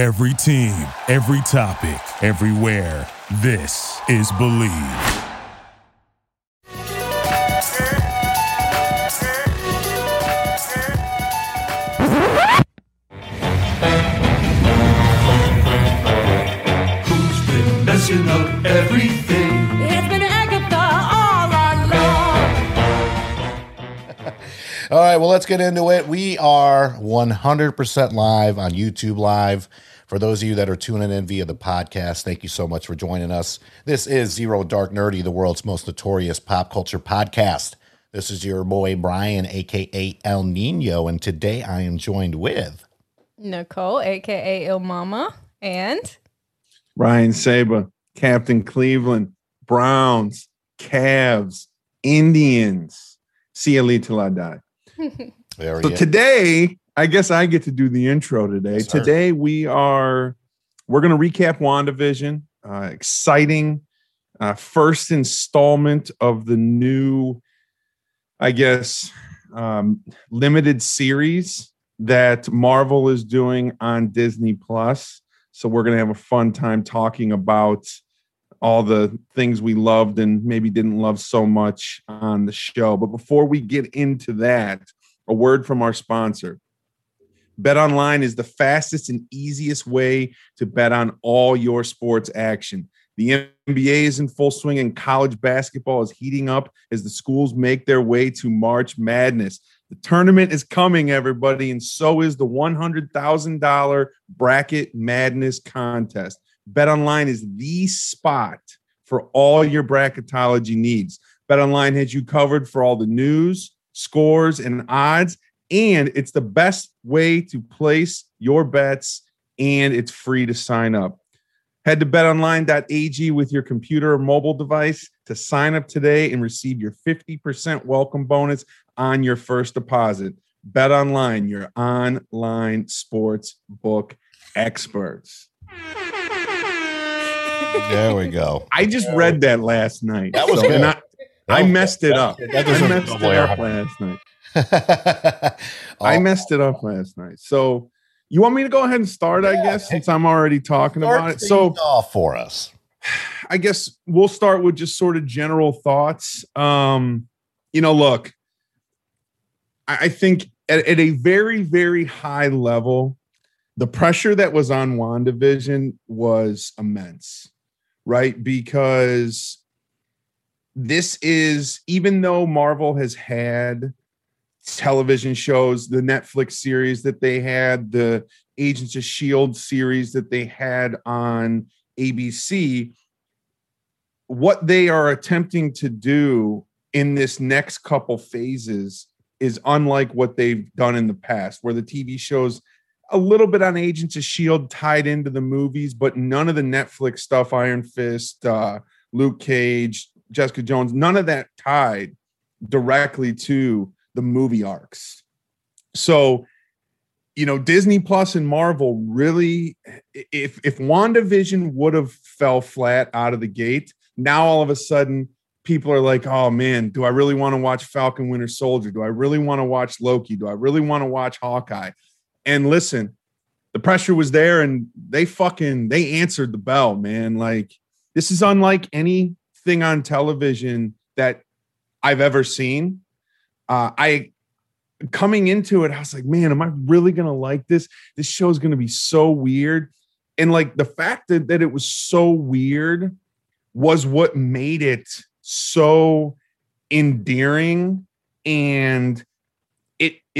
Every team, every topic, everywhere. This is Believe. Who's been messing up everything? Right, well, let's get into it. We are 100% live on YouTube Live. For those of you that are tuning in via the podcast, thank you so much for joining us. This is Zero Dark Nerdy, the world's most notorious pop culture podcast. This is your boy Brian, aka El Nino, and today I am joined with. Nicole, aka Il Mama, and Ryan Saber, Captain Cleveland, Browns, Cavs, Indians. CLE till I die. There So is. today, I guess I get to do the intro today. Yes, sir. today we are we're going to recap WandaVision. Uh, exciting uh, first installment of the new, I guess, um, limited series that Marvel is doing on Disney Plus. So we're going to have a fun time talking about all the things we loved and maybe didn't love so much on the show. But before we get into that, a word from our sponsor. Bet online is the fastest and easiest way to bet on all your sports action. The NBA is in full swing and college basketball is heating up as the schools make their way to March Madness. The tournament is coming, everybody, and so is the $100,000 Bracket Madness contest. Bet online is the spot for all your bracketology needs. Bet online has you covered for all the news, scores, and odds and it's the best way to place your bets and it's free to sign up. Head to betonline.ag with your computer or mobile device to sign up today and receive your 50% welcome bonus on your first deposit. Betonline your online sports book experts There we go. i just read that last night That was So- good. and I, I messed it up That i messed it up last night I Oh, messed it up last night. So you want me to go ahead and start, I guess, since I'm already talking start about it. So off for us. I guess we'll start with just sort of general thoughts. Um, you know, look, I, I think at, at a very, very high level, the pressure that was on WandaVision was immense, right? Because this is, even though Marvel has had television shows, the Netflix series that they had, the Agents of S.H.I.E.L.D. Series that they had on ABC, what they are attempting to do in this next couple phases is unlike what they've done in the past, where the TV shows a little bit on Agents of S.H.I.E.L.D. tied into the movies, but none of the Netflix stuff, Iron Fist, uh, Luke Cage, Jessica Jones, none of that tied directly to the movie arcs. So, you know, Disney Plus and Marvel really, if if WandaVision would have fell flat out of the gate, now all of a sudden people are like, oh man, do I really want to watch Falcon Winter Soldier? Do I really want to watch Loki? Do I really want to watch Hawkeye? And listen, the pressure was there and they fucking they answered the bell, man. Like this is unlike anything on television that I've ever seen. Uh, I coming into it, I was like, man, am I really gonna like this? This show's gonna be so weird. And like the fact that, that it was so weird was what made it so endearing and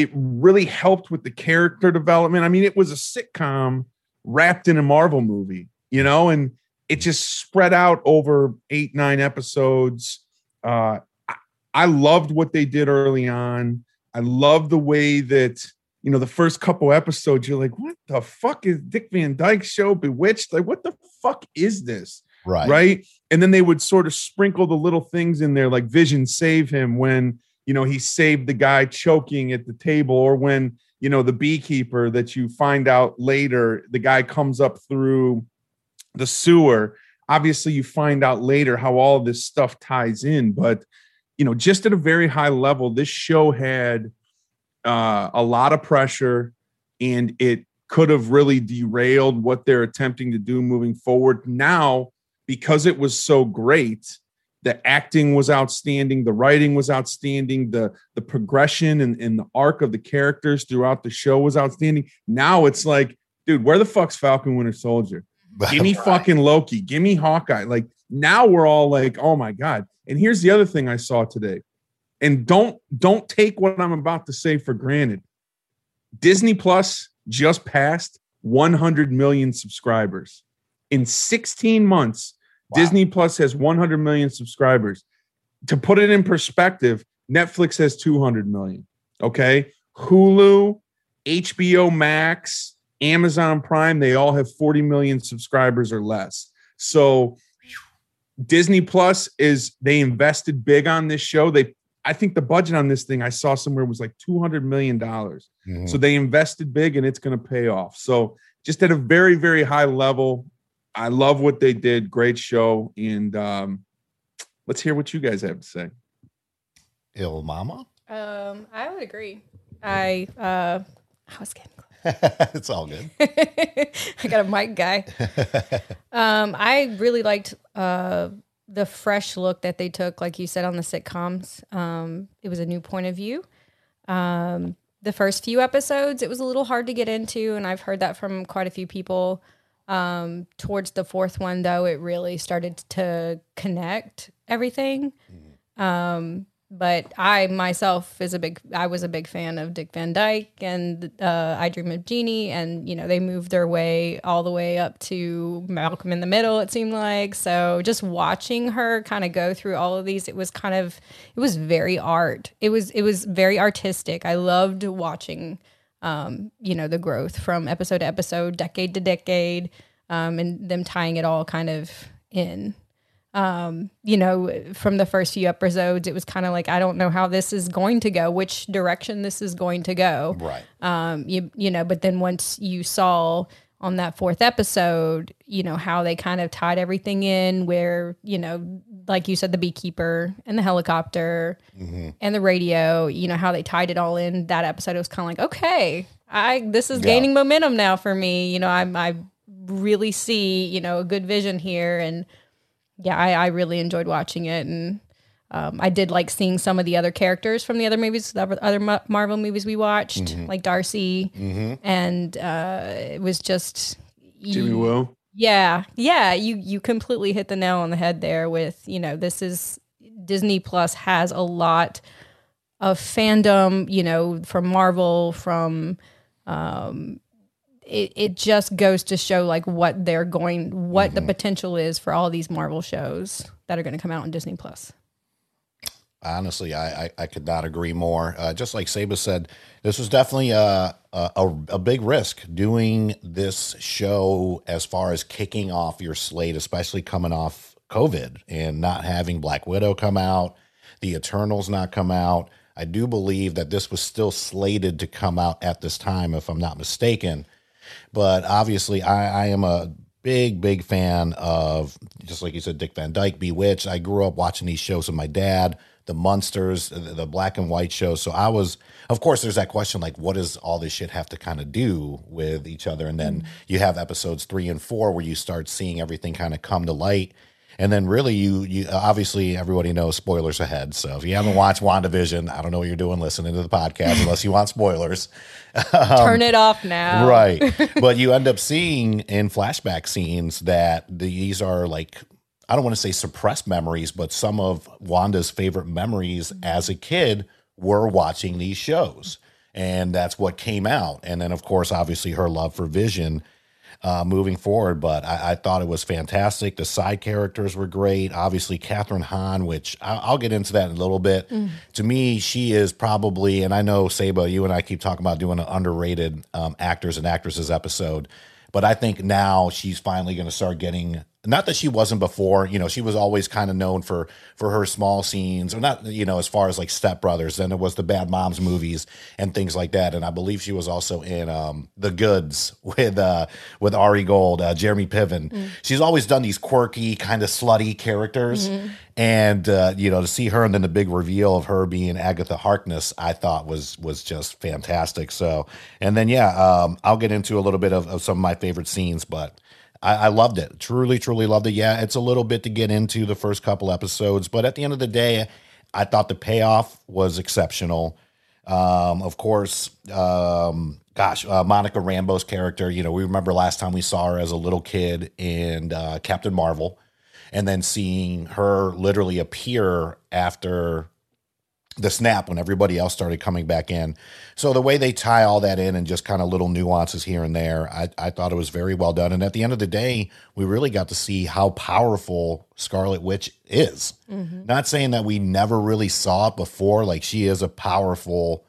it really helped with the character development. I mean, it was a sitcom wrapped in a Marvel movie, you know, and it just spread out over eight, nine episodes. Uh I, I loved what they did early on. I love the way that you know the first couple episodes. You're like, what the fuck is Dick Van Dyke show? Bewitched? Like, what the fuck is this? Right. right? And then they would sort of sprinkle the little things in there, like Vision save him when you know he saved the guy choking at the table, or when you know the beekeeper that you find out later, the guy comes up through the sewer. Obviously, you find out later how all this stuff ties in, but you know, just at a very high level, this show had uh, a lot of pressure, and it could have really derailed what they're attempting to do moving forward. Now, because it was so great, the acting was outstanding, the writing was outstanding, the the progression and, and the arc of the characters throughout the show was outstanding. Now it's like, dude, where the fuck's Falcon Winter Soldier? Give me fucking Loki. Give me Hawkeye. Like now we're all like, oh my god. And here's the other thing I saw today. And don't don't take what I'm about to say for granted. Disney Plus just passed 100 million subscribers. In 16 months, Wow. Disney Plus has 100 million subscribers. To put it in perspective, Netflix has 200 million. Okay. Hulu, HBO Max, Amazon Prime, they all have 40 million subscribers or less. So Disney Plus is they invested big on this show. They I think the budget on this thing I saw somewhere was like 200 million dollars. Mhm. So they invested big and it's going to pay off. So just at a very, very high level, I love what they did. Great show. And um, let's hear what you guys have to say. Il Mama? Um, I would agree. I uh, I was getting. it's all good. I got a mic guy. um, I really liked uh, the fresh look that they took, like you said, on the sitcoms. Um, it was a new point of view. Um, the first few episodes, it was a little hard to get into, and I've heard that from quite a few people. Um, towards the fourth one, though, it really started to connect everything. Um, but I myself is a big I was a big fan of Dick Van Dyke and uh, I Dream of Jeannie. And you know they moved their way all the way up to Malcolm in the Middle it seemed like. So just watching her kind of go through all of these it was kind of it was very art. It was it was very artistic. I loved watching um, you know the growth from episode to episode decade to decade um, and them tying it all kind of in um, you know, from the first few episodes, it was kind of like, I don't know how this is going to go, which direction this is going to go. Right. Um, you, you know, but then once you saw on that fourth episode, you know, how they kind of tied everything in where, you know, like you said, the beekeeper and the helicopter mm-hmm. and the radio, you know, how they tied it all in that episode, it was kind of like, okay, I, this is Yeah. gaining momentum now for me. You know, I'm, I really see, you know, a good vision here and, yeah, I, I really enjoyed watching it, and um, I did like seeing some of the other characters from the other movies, the other Marvel movies we watched, like Darcy, and uh, it was just Jimmy Woo. yeah, yeah. You you completely hit the nail on the head there. With you know, this is Disney Plus has a lot of fandom. You know, from Marvel, from um, it it just goes to show like what they're going, what the potential is for all these Marvel shows that are going to come out on Disney Plus. Honestly, I, I, I could not agree more. Uh, just like Saba said, this was definitely a, a, a big risk doing this show as far as kicking off your slate, especially coming off COVID and not having Black Widow come out, the Eternals not come out. I do believe that this was still slated to come out at this time, if I'm not mistaken. But obviously, I, I am a big, big fan of, just like you said, Dick Van Dyke, Bewitched. I grew up watching these shows with my dad, the monsters, the, the black and white show. So I was, of course, there's that question like, what does all this shit have to kind of do with each other? And then mm-hmm. you have episodes three and four where you start seeing everything kind of come to light. And then really you you uh, obviously everybody knows spoilers ahead. So if you haven't watched WandaVision, I don't know what you're doing listening to the podcast unless you want spoilers. Turn um, it off now, Right. but you end up seeing in flashback scenes that these are like I don't want to say suppressed memories, but some of Wanda's favorite memories as a kid were watching these shows. And that's what came out. And then of course, obviously her love for Vision uh, moving forward. But I, I thought it was fantastic. The side characters were great. Obviously, Kathryn Hahn, which I, I'll get into that in a little bit. To me, she is probably, and I know Saba, you and I keep talking about doing an underrated um, actors and actresses episode. But I think now she's finally going to start getting not that she wasn't before, you know, she was always kind of known for for her small scenes, or not, you know, as far as like Step Brothers. Then it was the Bad Moms movies and things like that. And I believe she was also in um, The Goods with uh, with Ari Gold, uh, Jeremy Piven. Mm. She's always done these quirky, kind of slutty characters, mm-hmm. and uh, you know, to see her and then the big reveal of her being Agatha Harkness, I thought was was just fantastic. So, and then yeah, um, I'll get into a little bit of, of some of my favorite scenes, but I, I, loved it. Truly, truly loved it. Yeah, it's a little bit to get into the first couple episodes, but at the end of the day, I thought the payoff was exceptional. Um, of course, um, gosh, uh, Monica Rambeau's character, you know, we remember last time we saw her as a little kid in uh, Captain Marvel, and then seeing her literally appear after the snap when everybody else started coming back in. So the way they tie all that in and just kind of little nuances here and there, I, I thought it was very well done. And at the end of the day, we really got to see how powerful Scarlet Witch is. Mm-hmm. Not saying that we never really saw it before, like she is a powerful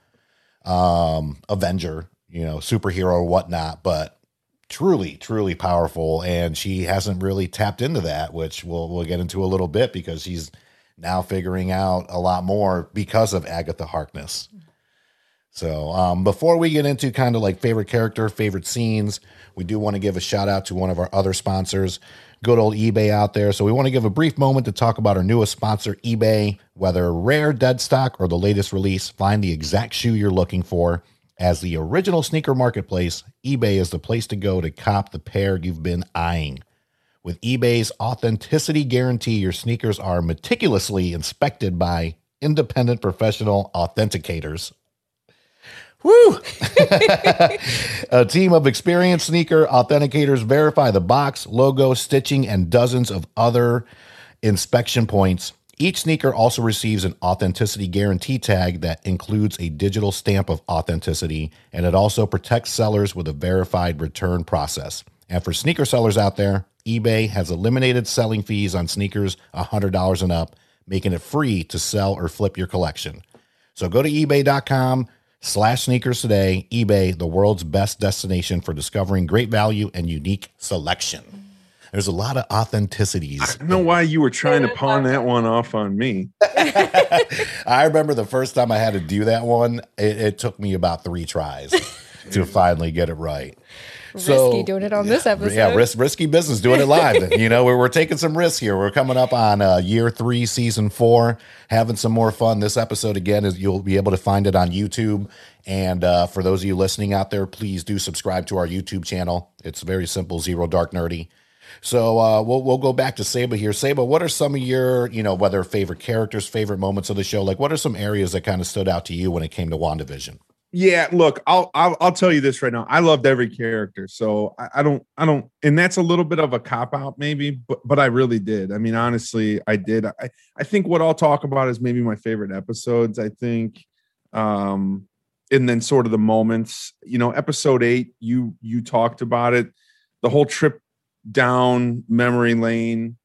um Avenger, you know, superhero or whatnot, but truly, truly powerful. And she hasn't really tapped into that, which we'll we'll get into a little bit because she's now figuring out a lot more because of Agatha Harkness. So, um, before we get into kind of like favorite character, favorite scenes, we do want to give a shout out to one of our other sponsors, good old eBay out there. So, we want to give a brief moment to talk about our newest sponsor, eBay. Whether rare, dead stock, or the latest release, find the exact shoe you're looking for. As the original sneaker marketplace, eBay is the place to go to cop the pair you've been eyeing. With eBay's authenticity guarantee, your sneakers are meticulously inspected by independent professional authenticators. Woo! a team of experienced sneaker authenticators verify the box, logo, stitching, and dozens of other inspection points. Each sneaker also receives an authenticity guarantee tag that includes a digital stamp of authenticity, and it also protects sellers with a verified return process. And for sneaker sellers out there, eBay has eliminated selling fees on sneakers $100 and up, making it free to sell or flip your collection. So go to ebay.com slash sneakers today. eBay, the world's best destination for discovering great value and unique selection. There's a lot of authenticities. I don't know why you were trying to pawn that one off on me. I remember the first time I had to do that one, it, it took me about three tries to finally get it right so, risky doing it on this episode. Yeah, risk, risky business doing it live. you know, we're, we're taking some risks here. We're coming up on uh, year three, season four, having some more fun. This episode again is you'll be able to find it on YouTube. And uh, for those of you listening out there, please do subscribe to our YouTube channel. It's very simple, Zero Dark Nerdy. So uh, we'll we'll go back to Saba here. Saba, what are some of your you know whether favorite characters, favorite moments of the show? Like, what are some areas that kind of stood out to you when it came to Wandavision? Yeah look I'll, I'll i'll tell you this right now. I loved every character so I, I, don't i don't and that's a little bit of a cop out maybe but but i really did. I mean honestly i did. I i think what i'll talk about is maybe my favorite episodes i think um and then sort of the moments. You know episode eight you you talked about it. The whole trip down memory lane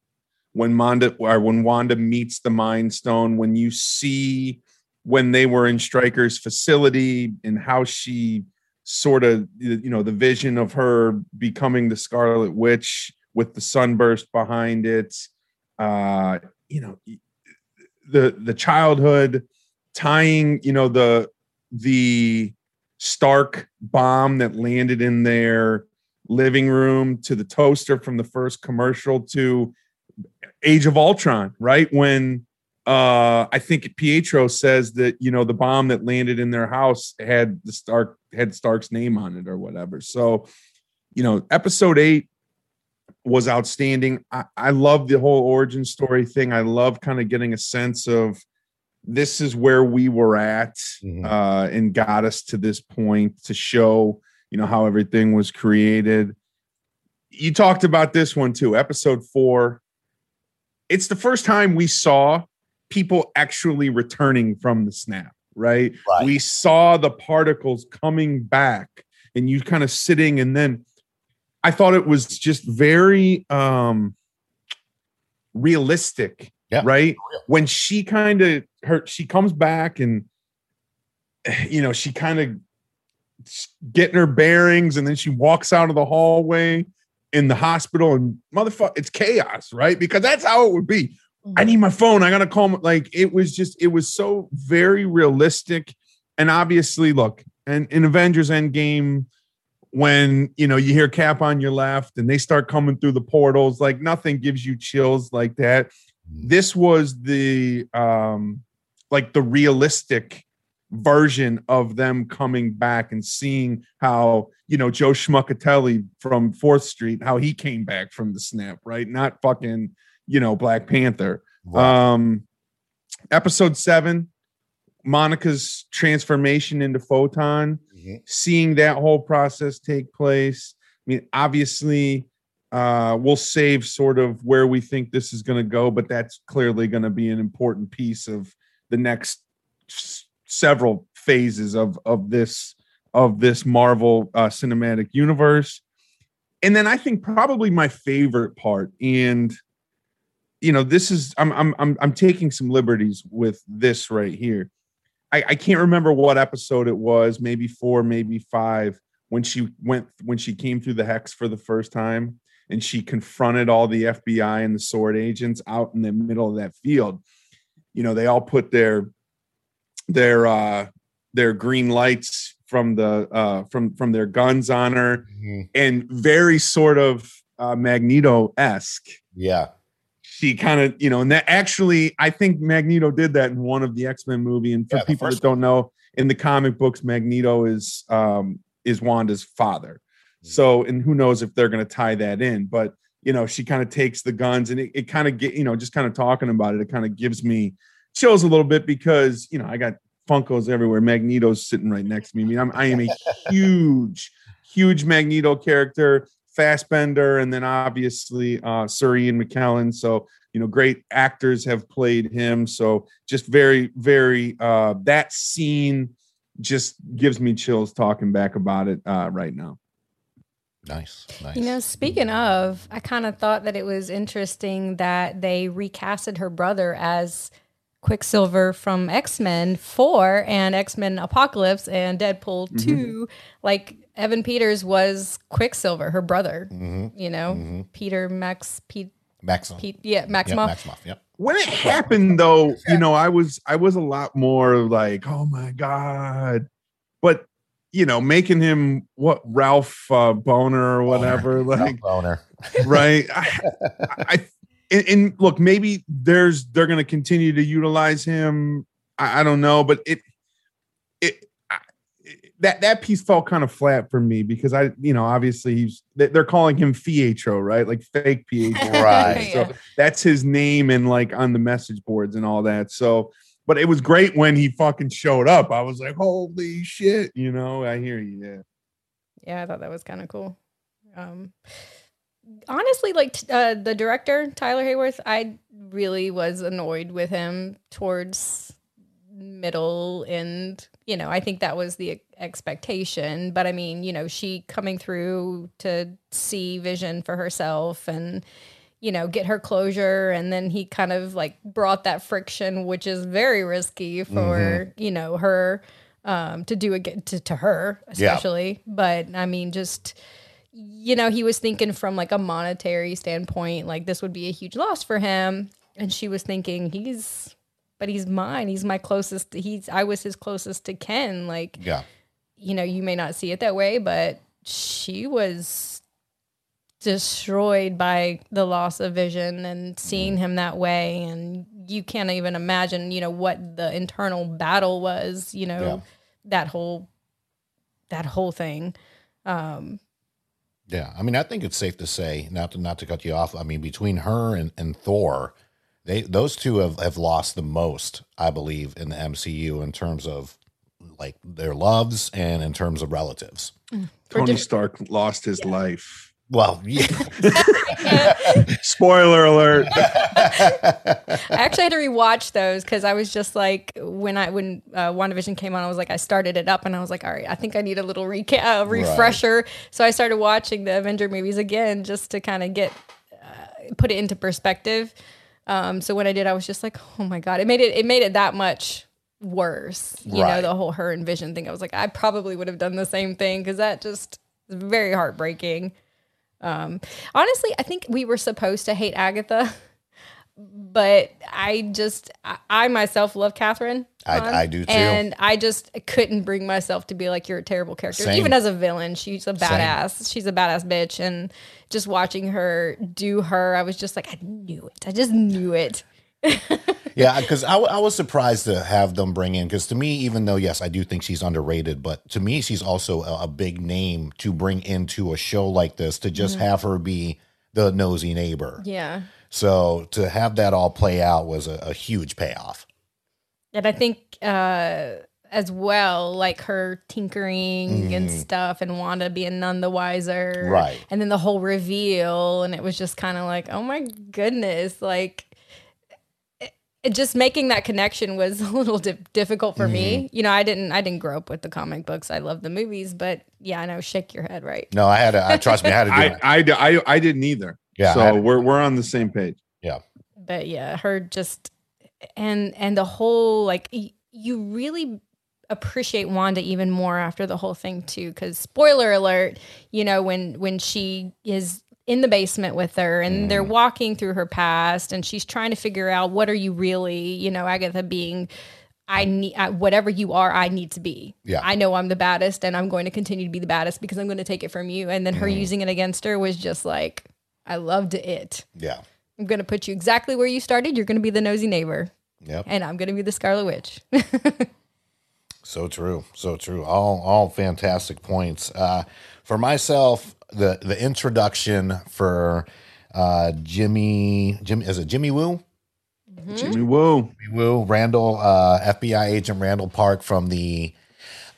when wanda or when wanda meets the mind stone when you see when they were in Strucker's facility and how she sort of you know the vision of her becoming the Scarlet Witch with the sunburst behind it. Uh, you know, the the childhood tying, you know, the the Stark bomb that landed in their living room to the toaster from the first commercial to Age of Ultron, right? When uh, I think Pietro says that you know the bomb that landed in their house had the Stark had Stark's name on it or whatever. So, you know, episode eight was outstanding. I, I love the whole origin story thing. I love kind of getting a sense of this is where we were at mm-hmm. uh, and got us to this point to show you know how everything was created. You talked about this one too, episode four. It's the first time we saw people actually returning from the snap, right? right? We saw the particles coming back and you kind of sitting and then I thought it was just very um realistic, yeah. right? When she kind of her she comes back and you know, she kind of getting her bearings and then she walks out of the hallway in the hospital and motherfucker, it's chaos, right? Because that's how it would be. I need my phone. I gotta call. My, like it was just, it was so very realistic, and obviously, look, and in Avengers Endgame, when you know you hear Cap on your left and they start coming through the portals, like nothing gives you chills like that. This was the um like the realistic version of them coming back and seeing how you know Joe Schmuckatelli from Fourth Street, how he came back from the snap, right? Not fucking you know Black Panther. Um, episode seven, Monica's transformation into Photon, Mhm. seeing that whole process take place. I mean, obviously, uh, we'll save sort of where we think this is going to go, but that's clearly going to be an important piece of the next s- several phases of of this of this Marvel uh, cinematic universe. And then I think probably my favorite part, and you know, this is I'm I'm I'm I'm taking some liberties with this right here. I, I can't remember what episode it was, maybe four, maybe five, when she went when she came through the hex for the first time and she confronted all the FBI and the sword agents out in the middle of that field. You know, they all put their their uh their green lights from the uh from from their guns on her Mhm. and very sort of uh magneto-esque Yeah. She kind of you know and that actually i think magneto did that in one of the x-men movie and for Yeah, people that don't know in the comic books magneto is um is wanda's father. So and who knows if they're going to tie that in but you know she kind of takes the guns and it, it kind of get you know just kind of talking about it it kind of gives me chills a little bit because you know i got funkos everywhere. Magneto's sitting right next to me. I mean I'm, i am a huge huge magneto character Fassbender, and then obviously uh, Sir Ian McKellen. So you know, great actors have played him. So just very, very uh, that scene just gives me chills talking back about it uh, right now. Nice. Nice. You know, speaking of, I kind of thought that it was interesting that they recasted her brother as Quicksilver from X Men 4 and X Men Apocalypse and Deadpool 2. Like, Evan Peters was Quicksilver, her brother. hmm You know, hmm Peter Max, Pete, Maximum. Pete, yeah, Yep, Maximoff. Maximoff. Yep. When it happened, though, you know, I was I was a lot more like, oh my god, but you know, making him what Ralph uh, Bohner or whatever, like Boner. right? I, I and, and look, maybe there's they're going to continue to utilize him. I, I don't know, but it it I, that that piece felt kind of flat for me because I, you know, obviously he's they- they're calling him Pietro, right? Like fake Pietro, Right. So that's his name and like on the message boards and all that. So. But it was great when he fucking showed up. I was like, "Holy shit!" You know. I hear you. Yeah. Yeah, I thought that was kind of cool. Um, honestly, like t- uh, the director Tyler Hayward, I really was annoyed with him towards middle and you know i think that was the expectation but i mean you know she coming through to see vision for herself and you know get her closure and then he kind of like brought that friction which is very risky for you know her um to do again to, to her especially. But i mean just you know he was thinking from like a monetary standpoint like this would be a huge loss for him and she was thinking he's but he's mine he's my closest he's i was his closest to ken like Yeah. you know, you may not see it that way, but she was destroyed by the loss of vision and seeing him that way. And you can't even imagine, you know, what the internal battle was, you know, Yeah. that whole, that whole thing. Um, Yeah, I mean, I think it's safe to say, not to not to cut you off. I mean, between her and, and Thor, they those two have, have lost the most, I believe, in the MCU in terms of like their loves and in terms of relatives. For Tony diff- Stark lost his life. Well, yeah, Spoiler alert. I actually had to rewatch those because I was just like, when I when uh, WandaVision came on, I was like, I started it up and I was like, all right, I think I need a little recap, uh, refresher. So I started watching the Avenger movies again just to kind of get uh, put it into perspective. Um, so when I did, I was just like, oh my god, it made it it made it that much worse. You Right. know, the whole her and Vision thing. I was like, I probably would have done the same thing because that just is very heartbreaking. Um, honestly, I think we were supposed to hate Agatha, but I just I, I myself love Kathryn. I- I do too. and I just couldn't bring myself to be like you're a terrible character. Same. Even as a villain, she's a badass. She's a badass bitch, and just watching her do her, I was just like, I knew it. I just knew it. Yeah, because I was surprised to have them bring in because to me, even though yes, I do think she's underrated, but to me, she's also a, a big name to bring into a show like this to just mm-hmm. have her be the nosy neighbor. Yeah. So to have that all play out was a, a huge payoff. And I think uh, as well, like her tinkering and stuff, and Wanda being none the wiser. Right. And then the whole reveal, and it was just kind of like, oh my goodness, like. it- it just making that connection was a little di- difficult for Mm-hmm. me. You know, I didn't, I didn't grow up with the comic books. I love the movies, but yeah, I know. Shake your head, right? No, I had to. I trust me, I had to do it. I, I, I, I didn't either. Yeah, So had- we're we're on the same page. Yeah, but yeah her just and and the whole like y- you really appreciate wanda even more after the whole thing too because spoiler alert you know when when she is in the basement with her and they're mm-hmm. walking through her past and she's trying to figure out what are you really you know agatha being I need I, whatever you are. I need to be. Yeah. I know I'm the baddest, and I'm going to continue to be the baddest because I'm going to take it from you. And then her mm-hmm. using it against her was just like, I loved it. yeah, I'm going to put you exactly where you started. You're going to be the nosy neighbor, yep. and I'm going to be the Scarlet Witch. So true, so true. All all fantastic points. Uh, for myself, the the introduction for uh, Jimmy Jimmy is it Jimmy Woo? Jimmy Woo. Jimmy Woo Randall uh, FBI agent Randall Park from the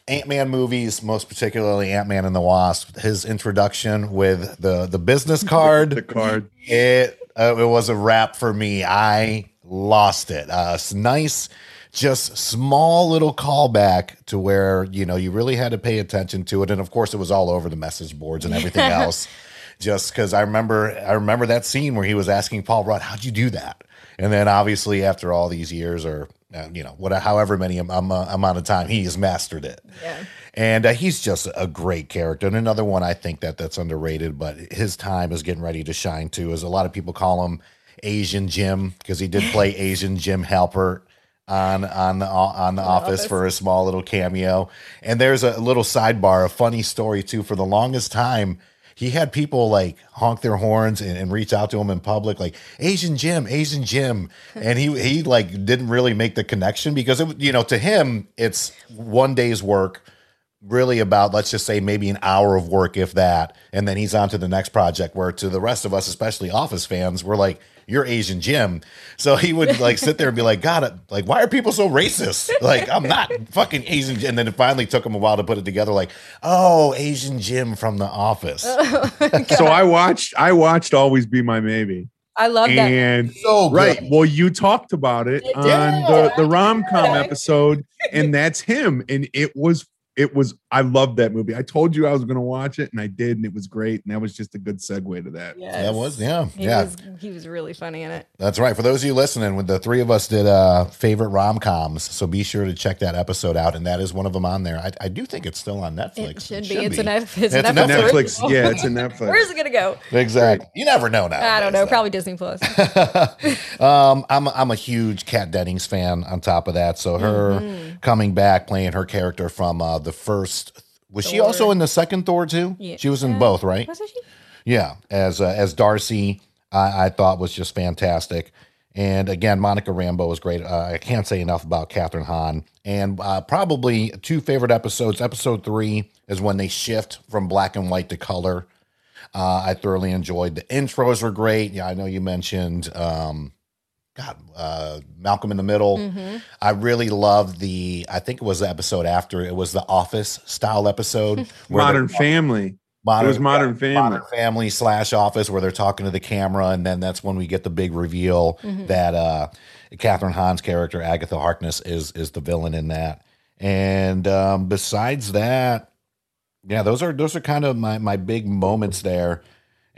Ant Man movies, most particularly Ant Man and the Wasp. His introduction with the the business card. The card. it uh, it was a wrap for me. I lost it. Uh, it's nice, just small little callback to where you know you really had to pay attention to it, and of course it was all over the message boards and everything else. Just because I remember, I remember that scene where he was asking Paul Rudd, "How'd you do that?" And then obviously after all these years, or uh, you know, what, however many am- am- amount of time, he has mastered it. Yeah. And uh, he's just a great character. And another one I think that that's underrated, but his time is getting ready to shine too. Is a lot of people call him Asian Jim because he did play Asian Jim Halpert on on the on the office, Office. for a small little cameo. And there's a little sidebar, a funny story too. For the longest time, he had people like honk their horns and, and reach out to him in public, like Asian Jim, Asian Jim, and he he like didn't really make the connection because it you know to him it's one day's work really about let's just say maybe an hour of work if that. And then he's on to the next project where to the rest of us especially office fans we're like you're asian jim so he would like sit there and be like god like why are people so racist like i'm not fucking asian Jim." and then it finally took him a while to put it together like oh asian jim from the office oh So I watched I watched Always Be My Maybe. I love that. And so good. right. Well, you talked about it on the, the rom com episode, and that's him. And it was it was I loved that movie. I told you I was gonna watch it, and I did, and it was great. And that was just a good segue to that. Yes. that was yeah He yeah was he was really funny in it. That's right. For those of you listening, when the three of us did uh favorite rom coms, so be sure to check that episode out, and that is one of them on there. I, I do think it's still on Netflix. It should be. It's a Netflix. It's, It's a a Netflix. Netflix, yeah, it's a Netflix. Where's it gonna go? exactly. You never know now. I don't know. Probably Disney Plus. um, I'm I'm a huge Kat Dennings fan. On top of that, so her Mm-hmm. coming back playing her character from uh, the first. Was she also in the second Thor too? Yeah. She was in both, right? Wasn't she? Yeah, as uh, as Darcy, I, I thought was just fantastic. And again, Monica Rambeau was great. Uh, I can't say enough about Kathryn Hahn. And uh, probably two favorite episodes. Episode three is when they shift from black and white to color. Uh, I thoroughly enjoyed the intros were great. Yeah, I know you mentioned um, God, uh, Malcolm in the Middle. Mm-hmm. I really loved the. I think it was the episode after. It was the Office style episode. where Modern they're- Family. Modern, It was Modern Family. Modern Family slash Office, where they're talking to the camera, and then that's when we get the big reveal that uh, Kathryn Hahn's character Agatha Harkness is is the villain in that. And um, besides that, yeah, those are those are kind of my my big moments there.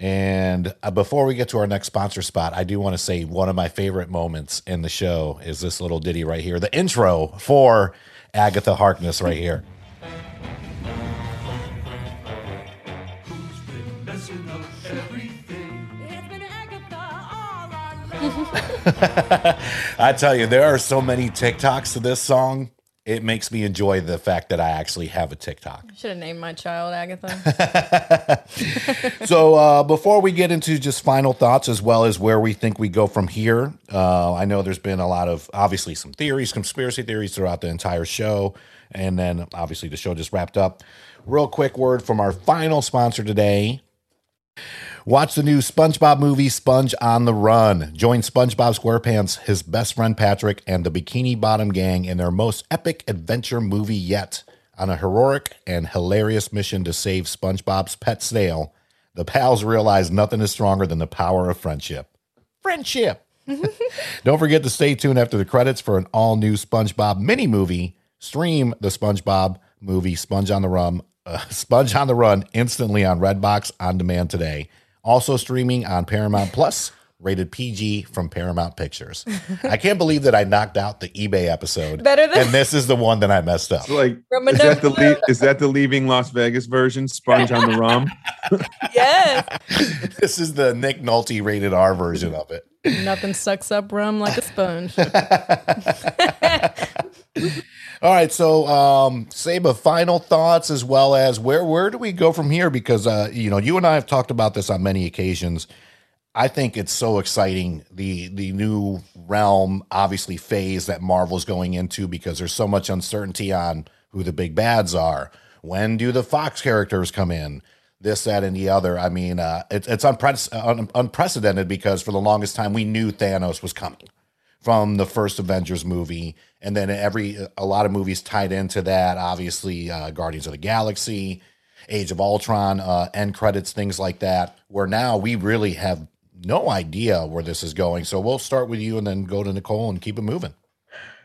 And uh, before we get to our next sponsor spot, I do want to say one of my favorite moments in the show is this little ditty right here, the intro for Agatha Harkness right here. Who's been messing up everything. It's been Agatha all along. I tell you, there are so many TikToks to this song. It makes me enjoy the fact that I actually have a TikTok. Should have named my child Agatha. so uh, before we get into just final thoughts as well as where we think we go from here uh, i know there's been a lot of obviously some theories conspiracy theories throughout the entire show and then obviously the show just wrapped up real quick word from our final sponsor today Watch the new SpongeBob movie, Sponge on the Run. Join SpongeBob SquarePants, his best friend Patrick, and the Bikini Bottom Gang in their most epic adventure movie yet. On a heroic and hilarious mission to save SpongeBob's pet snail, the pals realize nothing is stronger than the power of friendship. Friendship! Don't forget to stay tuned after the credits for an all new SpongeBob mini movie. Stream the SpongeBob movie Sponge on the Run, uh, Sponge on the Run instantly on Redbox on demand today. Also streaming on Paramount Plus, rated PG from Paramount Pictures. I can't believe that I knocked out the eBay episode. Better than- and this is the one that I messed up. It's like From a is that the le- is that the leaving Las Vegas version? Sponge on the rum. yes. this is the Nick Nolte rated R version of it. Nothing sucks up rum like a sponge. All right, so um, Saba, final thoughts as well as where where do we go from here? Because uh, you know, you and I have talked about this on many occasions. I think it's so exciting the the new realm, obviously phase that Marvel's going into because there's so much uncertainty on who the big bads are. When do the Fox characters come in? This, that, and the other. I mean, uh, it's it's unpre- un- unprecedented because for the longest time we knew Thanos was coming from the first Avengers movie, and then every a lot of movies tied into that. Obviously, uh, Guardians of the Galaxy, Age of Ultron, uh, end credits, things like that. Where now we really have no idea where this is going. So we'll start with you, and then go to Nicole and keep it moving.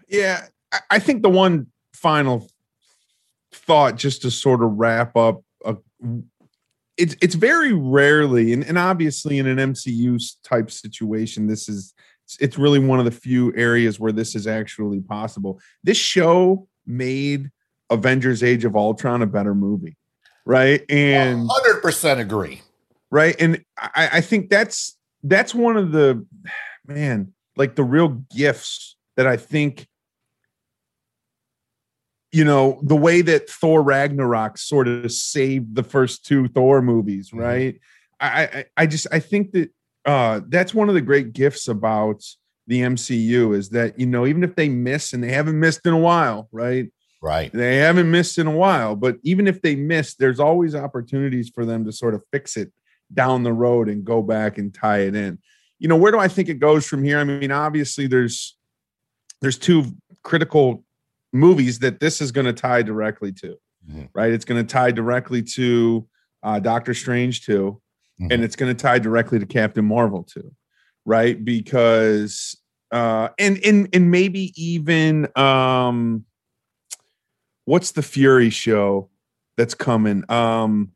Yeah, I- think the one final thought, just to sort of wrap up, uh, it's it's very rarely, and, and obviously in an MCU type situation, this is it's- it's really one of the few areas where this is actually possible. This show made Avengers: Age of Ultron a better movie, right? And Hundred percent agree. right and I, I think that's that's one of the man like the real gifts that i think you know the way that thor ragnarok sort of saved the first two thor movies Mhm. right I, I i just i think that uh that's one of the great gifts about the mcu is that you know even if they miss and they haven't missed in a while right Right. they haven't missed in a while, but even if they miss, there's always opportunities for them to sort of fix it down the road and go back and tie it in. You know, where do I think it goes from here? I mean, obviously there's there's two critical movies that this is going to tie directly to, Mhm. right? It's going to tie directly to uh, Doctor Strange 2 Mhm. and it's going to tie directly to Captain Marvel too, right? Because uh and and and maybe even um what's the Fury show that's coming? Um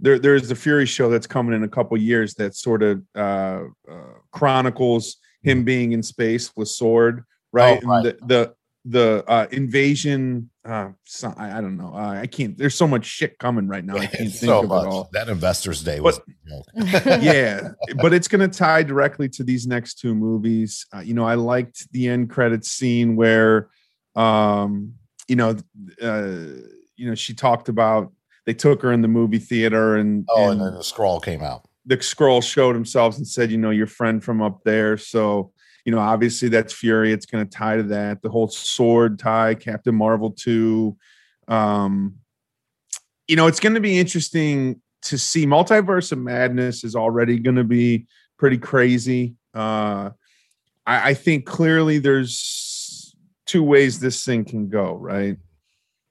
there there's the Fury show that's coming in a couple years that sort of uh, uh chronicles him being in space with sword, right? Oh, right. And the the the uh invasion uh so, I, I don't know. Uh, I can't there's so much shit coming right now. I can't think so of much. it all That Investors Day was. a joke. yeah, but it's going to tie directly to these next two movies. Uh, you know, I liked the end credits scene where, um, you know, uh, you know, she talked about they took her in the movie theater and, Oh, and and then the scroll came out. the scroll showed themselves and said, you know, your friend from up there. So, you know, obviously that's Fury. It's going to tie to that. The whole sword tie, Captain Marvel 2. Um, you know, it's going to be interesting to see. Multiverse of Madness is already going to be pretty crazy. Uh, I, I think clearly there's two ways this thing can go, right?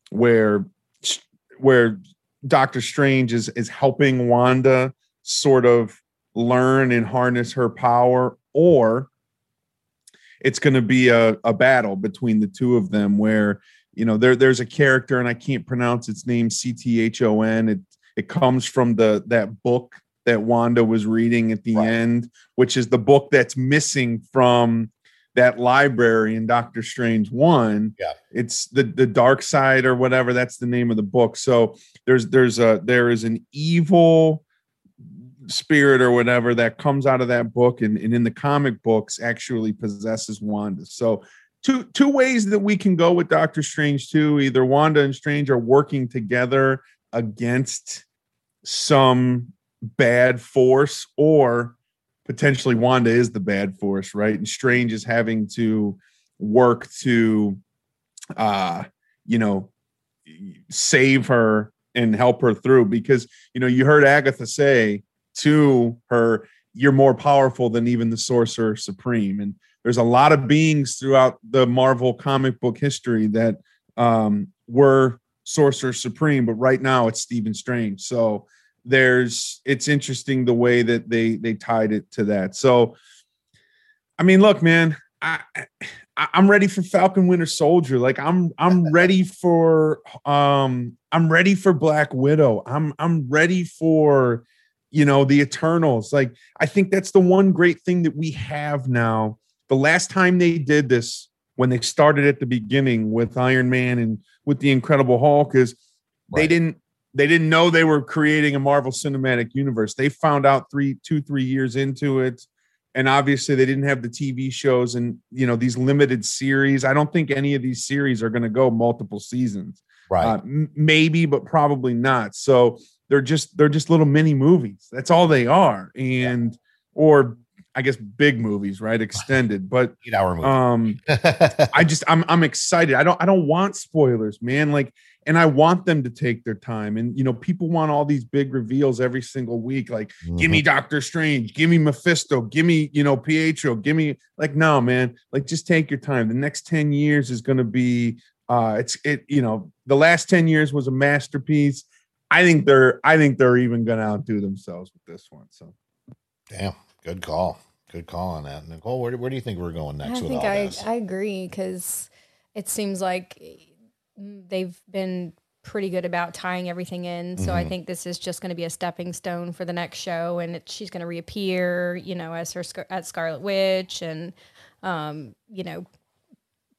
Where, where Doctor Strange is is helping Wanda sort of learn and harness her power, or it's going to be a, a battle between the two of them where you know there there's a character and I can't pronounce its name C T H O N it it comes from the that book that Wanda was reading at the Right. end which is the book that's missing from that library in Doctor Strange 1 Yeah. it's the the dark side or whatever that's the name of the book so there's there's a there is an evil spirit or whatever that comes out of that book and, and in the comic books actually possesses Wanda. So two two ways that we can go with Doctor Strange too. Either Wanda and Strange are working together against some bad force, or potentially Wanda is the bad force, right? And Strange is having to work to uh you know save her and help her through because you know you heard Agatha say to her you're more powerful than even the sorcerer supreme and there's a lot of beings throughout the Marvel comic book history that um, were sorcerer supreme but right now it's Stephen Strange so there's it's interesting the way that they they tied it to that so I mean look man I I'm ready for Falcon Winter Soldier. Like I'm I'm ready for um I'm ready for Black Widow. I'm I'm ready for you know the Eternals. Like I think that's the one great thing that we have now. The last time they did this when they started at the beginning with Iron Man and with the Incredible Hulk is right. they didn't they didn't know they were creating a Marvel Cinematic Universe. They found out three, two, three years into it and obviously they didn't have the TV shows and you know these limited series. I don't think any of these series are going to go multiple seasons. Right. Uh, m- maybe, but probably not. So they're just they're just little mini movies. That's all they are, and yeah. or I guess big movies, right? Extended, but eight hour movie. Um, I just I'm I'm excited. I don't I don't want spoilers, man. Like and I want them to take their time. And you know, people want all these big reveals every single week. Like, mm-hmm. give me mm-hmm. Doctor Strange, give me Mephisto, give me you know Pietro, give me like no man, like just take your time. The next ten years is going to be uh, it's it you know the last ten years was a masterpiece. I think they're I think they're even going to outdo themselves with this one. So, damn, good call. Good call on that, Nicole. Where, where do you think we're going next? I think I, I agree because it seems like they've been pretty good about tying everything in. So mm-hmm. I think this is just going to be a stepping stone for the next show, and it, she's going to reappear, you know, as her as Scarlet Witch, and um, you know,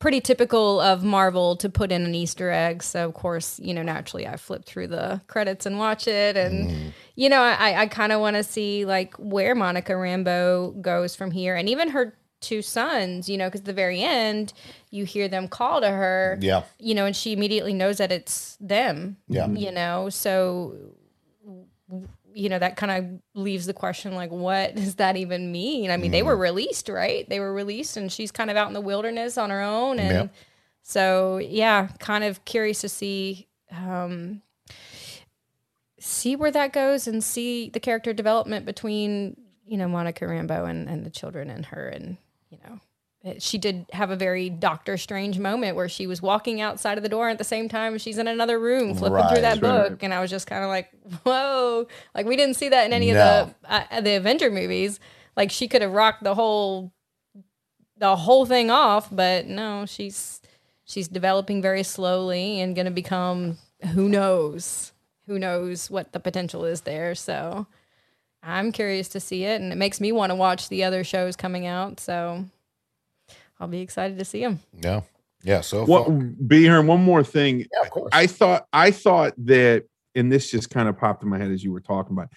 pretty typical of Marvel to put in an Easter egg. So of course, you know, naturally I flip through the credits and watch it, and mm. you know, I I kind of want to see like where Monica Rambeau goes from here, and even her two sons, you know, because the very end, you hear them call to her. Yeah. You know, and she immediately knows that it's them. Yeah. You know, so, you know, that kind of leaves the question like, what does that even mean? I mean, mm. they were mm-hmm. released, right? They were released and she's kind of out in the wilderness on her own. And yeah. so, yeah, kind of curious to see. Um, see where that goes and see the character development between you know Monica Rambeau and, and the children and her and you know, she did have a very Doctor Strange moment where she was walking outside of the door at the same time she's in another room flipping right, through that book, and I was just kind of like, "Whoa!" Like we didn't see that in any no. of the uh, the Avenger movies. Like she could have rocked the whole the whole thing off, but no, she's she's developing very slowly and going to become who knows who knows what the potential is there. So I'm curious to see it, and it makes me want to watch the other shows coming out. So I'll be excited to see him. Yeah, yeah. So what? Be here. One more thing. Yeah, of course. I thought I thought that, and this just kind of popped in my head as you were talking about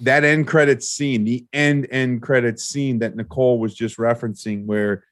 that end credit scene, the end end credit scene that Nicole was just referencing, where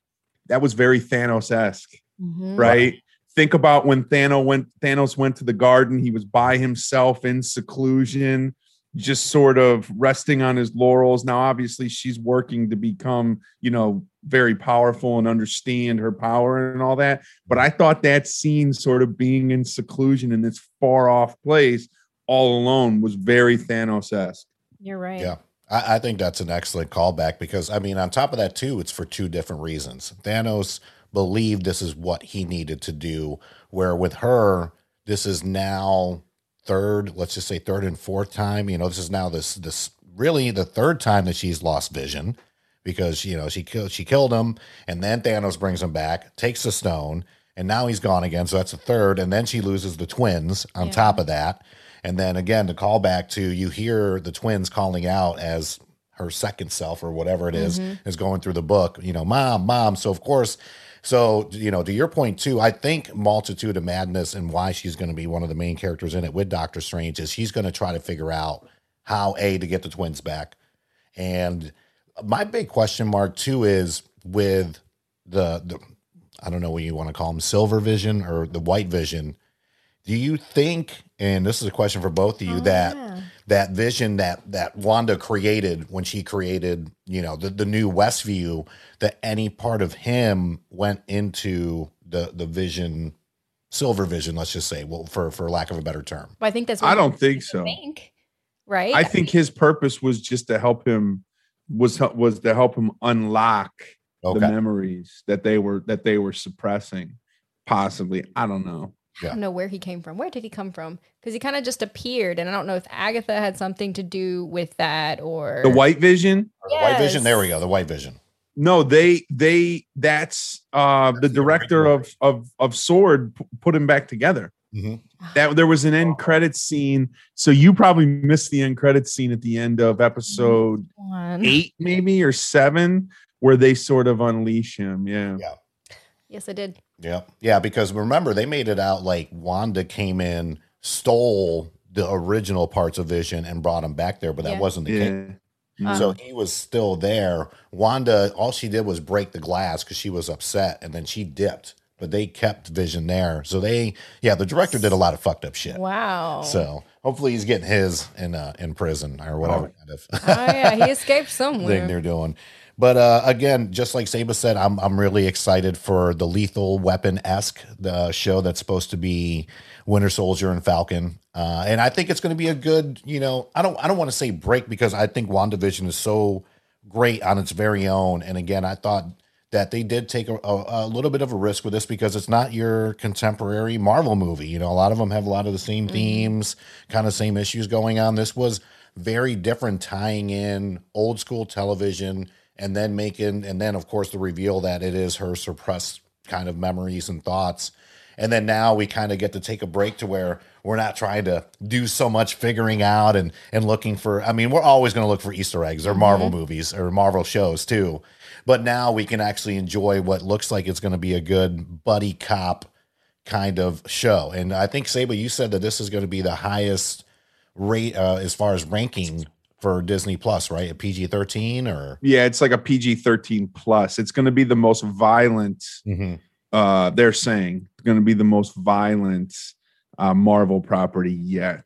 that was very Thanos esque, mm-hmm. right? Think about when Thanos went Thanos went to the garden. He was by himself in seclusion just sort of resting on his laurels. Now, obviously, she's working to become, you know, very powerful and understand her power and all that. But I thought that scene, sort of being in seclusion in this far off place all alone, was very Thanos esque. You're right. Yeah. I, I think that's an excellent callback because, I mean, on top of that, too, it's for two different reasons. Thanos believed this is what he needed to do, where with her, this is now third, let's just say third and fourth time. You know, this is now this this really the third time that she's lost vision because you know she killed she killed him, and then Thanos brings him back, takes the stone, and now he's gone again. So that's a third, and then she loses the twins on yeah. top of that, and then again to call back to you hear the twins calling out as her second self or whatever it is, mm-hmm. is going through the book. You know, mom, mom. So of course so, you know, to your point too, I think Multiverse of Madness and why she's going to be one of the main characters in it with Doctor Strange is she's going to try to figure out how a to get the twins back. And my big question mark too is with the the I don't know what you want to call them, silver vision or the white vision. Do you think, and this is a question for both of you, oh, that that vision that that Wanda created when she created, you know, the, the new Westview, that any part of him went into the the vision, silver vision, let's just say, well, for for lack of a better term. But I think that's I don't think so. Think, right? I think his purpose was just to help him was was to help him unlock the memories that they were that they were suppressing. Possibly, I don't know. I don't know where he came from. Where did he come from? Because he kind of just appeared, and I don't know if Agatha had something to do with that or The White Vision. Or the White vision. There we go. The white vision. No, they they that's uh the director of of of Sword p- put him back together. Mhm. That there was an end credit scene. So you probably missed the end credit scene at the end of episode One. eight, maybe or seven, where they sort of unleash him. Yeah. Yeah. Yes, I did. Yeah. Yeah. Because remember, they made it out like Wanda came in, stole the original parts of Vision and brought him back there, but that Yeah. wasn't the case. Yeah. Uh, So he was still there. Wanda, all she did was break the glass because she was upset, and then she dipped. But they kept Vision there. So they, yeah, the director did a lot of fucked up shit. Wow. So hopefully he's getting his in uh, in prison or whatever kind of oh yeah, he escaped somewhere. thing they're doing. But uh, again, just like Saba said, I'm I'm really excited for the Lethal Weapon esque the show that's supposed to be Winter Soldier and Falcon, uh, and I think it's going to be a good. You know, I don't I don't want to say break because I think WandaVision is so great on its very own. And again, I thought that they did take a, a, a little bit of a risk with this because it's not your contemporary Marvel movie. You know, a lot of them have a lot of the same mm-hmm. themes, kind of same issues going on. This was very different, tying in old school television and then making, and then of course the reveal that it is her suppressed kind of memories and thoughts. And then now we kind of get to take a break to where we're not trying to do so much figuring out and and looking for. I mean, we're always going to look for Easter eggs or Marvel mm-hmm. movies or Marvel shows too. But now we can actually enjoy what looks like it's going to be a good buddy cop kind of show. And I think Saba, you said that this is going to be the highest rate uh, as far as ranking for Disney Plus, right? A PG thirteen or Yeah, it's like a PG 13 plus. It's going to be the most violent, uh, they're saying, it's going to be the most violent uh, Marvel property yet.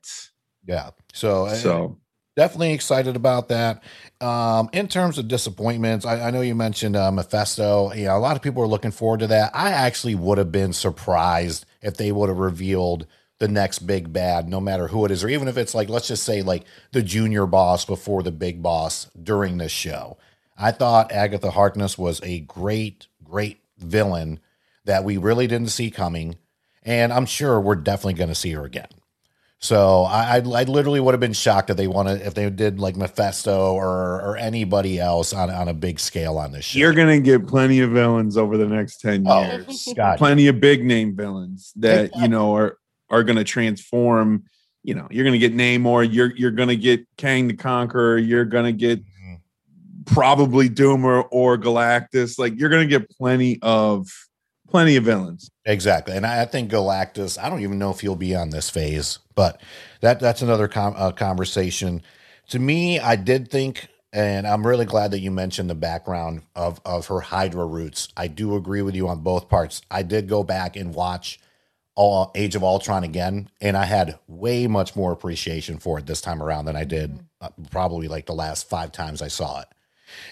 yeah. So So, definitely excited about that. Um, in terms of disappointments, I, I know you mentioned uh, Mephisto. You know, a lot of people are looking forward to that. I actually would have been surprised if they would have revealed the next big bad, no matter who it is, or even if it's like, let's just say, like the junior boss before the big boss during this show. I thought Agatha Harkness was a great, great villain that we really didn't see coming. And I'm sure we're definitely going to see her again. So I, I, I literally would have been shocked if they wanted if they did like Mephisto or or anybody else on, on a big scale on this show. you're going to get plenty of villains over the next 10 Oh, years. Plenty of big name villains that, you know, are are going to transform. You know, you're going to get Namor, you're you're going to get Kang the Conqueror, you're going to get Mhm. probably Doomer or Galactus. Like you're going to get plenty of plenty of villains. Exactly, and I, I think Galactus. I don't even know if he'll be on this phase, but that that's another com- uh, conversation. To me, I did think, and I'm really glad that you mentioned the background of of her Hydra roots. I do agree with you on both parts. I did go back and watch all Age of Ultron again, and I had way much more appreciation for it this time around than I did uh, probably like the last five times I saw it.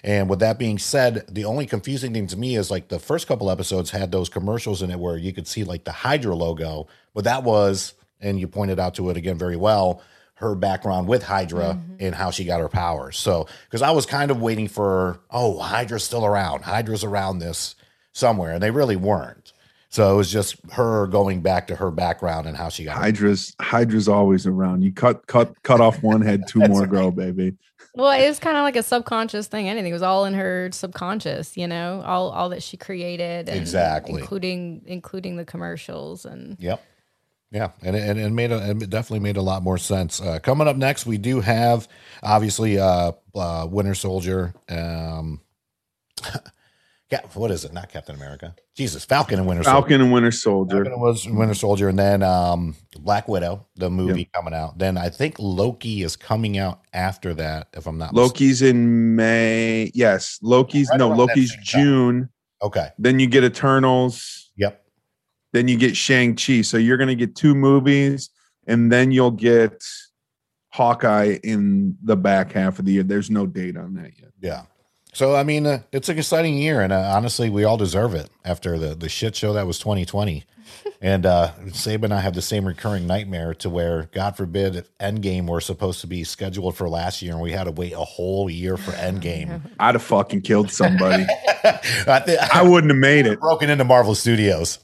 And with that being said, the only confusing thing to me is like the first couple episodes had those commercials in it where you could see like the Hydra logo, but that was, and you pointed out to it again very well, her background with Hydra mm-hmm. and how she got her powers. So, because I was kind of waiting for, oh, Hydra's still around. Hydra's around this somewhere, and they really weren't. So it was just her going back to her background and how she got. her- Hydra's Hydra's always around. You cut cut cut off one head, two more grow, baby. Well, it was kind of like a subconscious thing. Anything it was all in her subconscious, you know, all all that she created, and Exactly. including including the commercials and Yep. Yeah, and it, and made a, it definitely made a lot more sense. Uh, coming up next, we do have obviously uh, uh, Winter Soldier. Um, Cap- what is it? Not Captain America. Jesus, Falcon and Winter Soldier. Falcon and Winter Soldier. Falcon was Winter Soldier, and then um, Black Widow, the movie coming out. Then I think Loki is coming out after that, if I'm not mistaken. Loki's in May. Yes, Loki's Right no, Loki's same time. June. Okay. Then you get Eternals. Yep. Then you get Shang Chi. So you're gonna get two movies, and then you'll get Hawkeye in the back half of the year. There's no date on that yet. Yeah. So I mean, uh, it's an exciting year, and uh, honestly, we all deserve it after the the shit show that was 2020. and uh Saba and I have the same recurring nightmare to where, God forbid, if Endgame were supposed to be scheduled for last year, and we had to wait a whole year for Endgame. I'd have fucking killed somebody. I, thi- I wouldn't have made it. broken into Marvel Studios.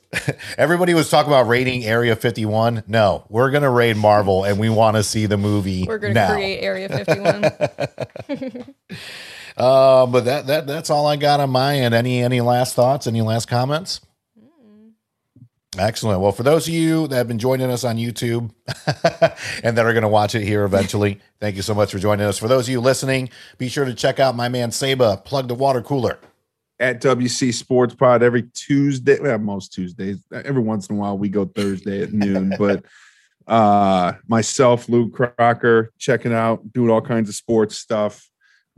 Everybody was talking about raiding Area 51. No, we're gonna raid Marvel, and we want to see the movie. We're going to now. create Area 51. Uh, but that that that's all I got on my end. Any any last thoughts? Any last comments? Excellent. Well, for those of you that have been joining us on YouTube and that are going to watch it here eventually, thank you so much for joining us. For those of you listening, be sure to check out my man Saba, plug the water cooler. At WC Sports Pod every Tuesday, well, most Tuesdays. Every once in a while we go Thursday at noon, but uh myself, Luke Crocker, checking out, doing all kinds of sports stuff.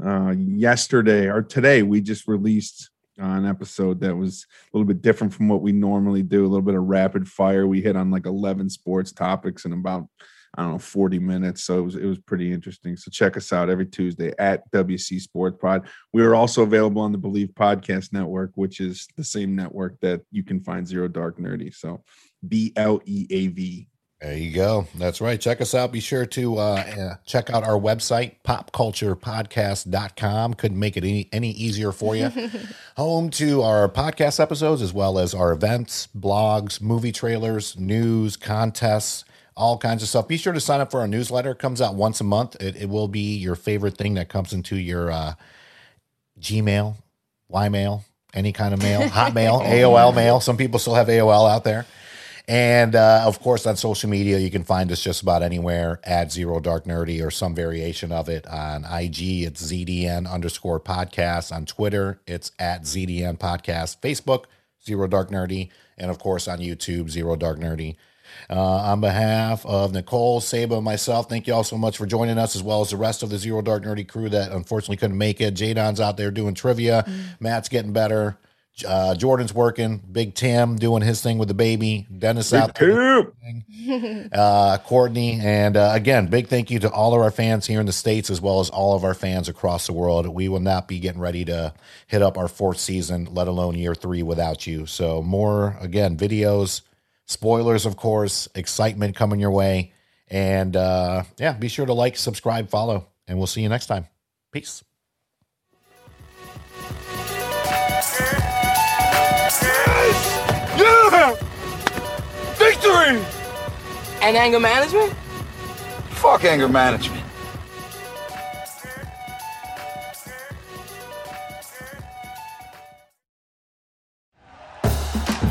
Uh yesterday or today we just released an episode that was a little bit different from what we normally do, a little bit of rapid fire. We hit on like 11 sports topics in about I don't know 40 minutes. So it was it was pretty interesting. So check us out every Tuesday at WC Sports Pod. We are also available on the Bleav Podcast Network, which is the same network that you can find Zero Dark Nerdy. So B L E A V. There you go. That's right. Check us out. Be sure to uh, uh, check out our website, popculturepodcast.com. Couldn't make it any, any easier for you. Home to our podcast episodes, as well as our events, blogs, movie trailers, news, contests, all kinds of stuff. Be sure to sign up for our newsletter. It comes out once a month. It, it will be your favorite thing that comes into your uh, Gmail, Ymail, any kind of mail, Hotmail, AOL mail. Some people still have AOL out there. And uh, of course, on social media, you can find us just about anywhere at Zero Dark Nerdy or some variation of it. On IG, it's ZDN underscore podcast. On Twitter, it's at ZDN podcast. Facebook, Zero Dark Nerdy. And of course, on YouTube, Zero Dark Nerdy. Uh, on behalf of Nicole, Saba, and myself, thank you all so much for joining us, as well as the rest of the Zero Dark Nerdy crew that unfortunately couldn't make it. Jadon's out there doing trivia. Matt's getting better. Uh, Jordan's working. Big Tim doing his thing with the baby. Dennis out there uh, Courtney. And uh, again, big thank you to all of our fans here in the States as well as all of our fans across the world. We will not be getting ready to hit up our fourth season, let alone year three, without you. So, more, again, videos, spoilers, of course, excitement coming your way. And uh, yeah, be sure to like, subscribe, follow, and we'll see you next time. Peace. Yeah! Victory! And anger management? Fuck anger management.